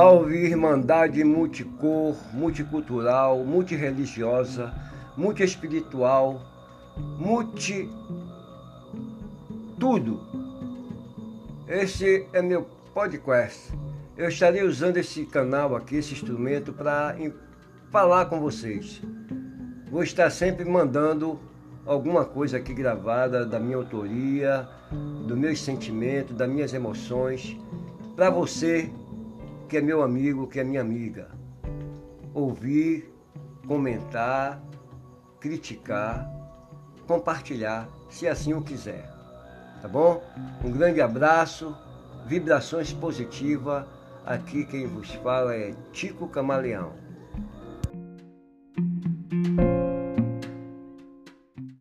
Salve Irmandade multicor, multicultural, multireligiosa, multiespiritual, multi. tudo. Esse é meu podcast. Eu estarei usando esse canal aqui, esse instrumento, para falar com vocês. Vou estar sempre mandando alguma coisa aqui gravada da minha autoria, dos meus sentimentos, das minhas emoções, para você que é meu amigo, que é minha amiga. Ouvir, comentar, criticar, compartilhar, se assim o quiser. Tá bom? Um grande abraço, vibrações positivas. Aqui quem vos fala é Tico Camaleão.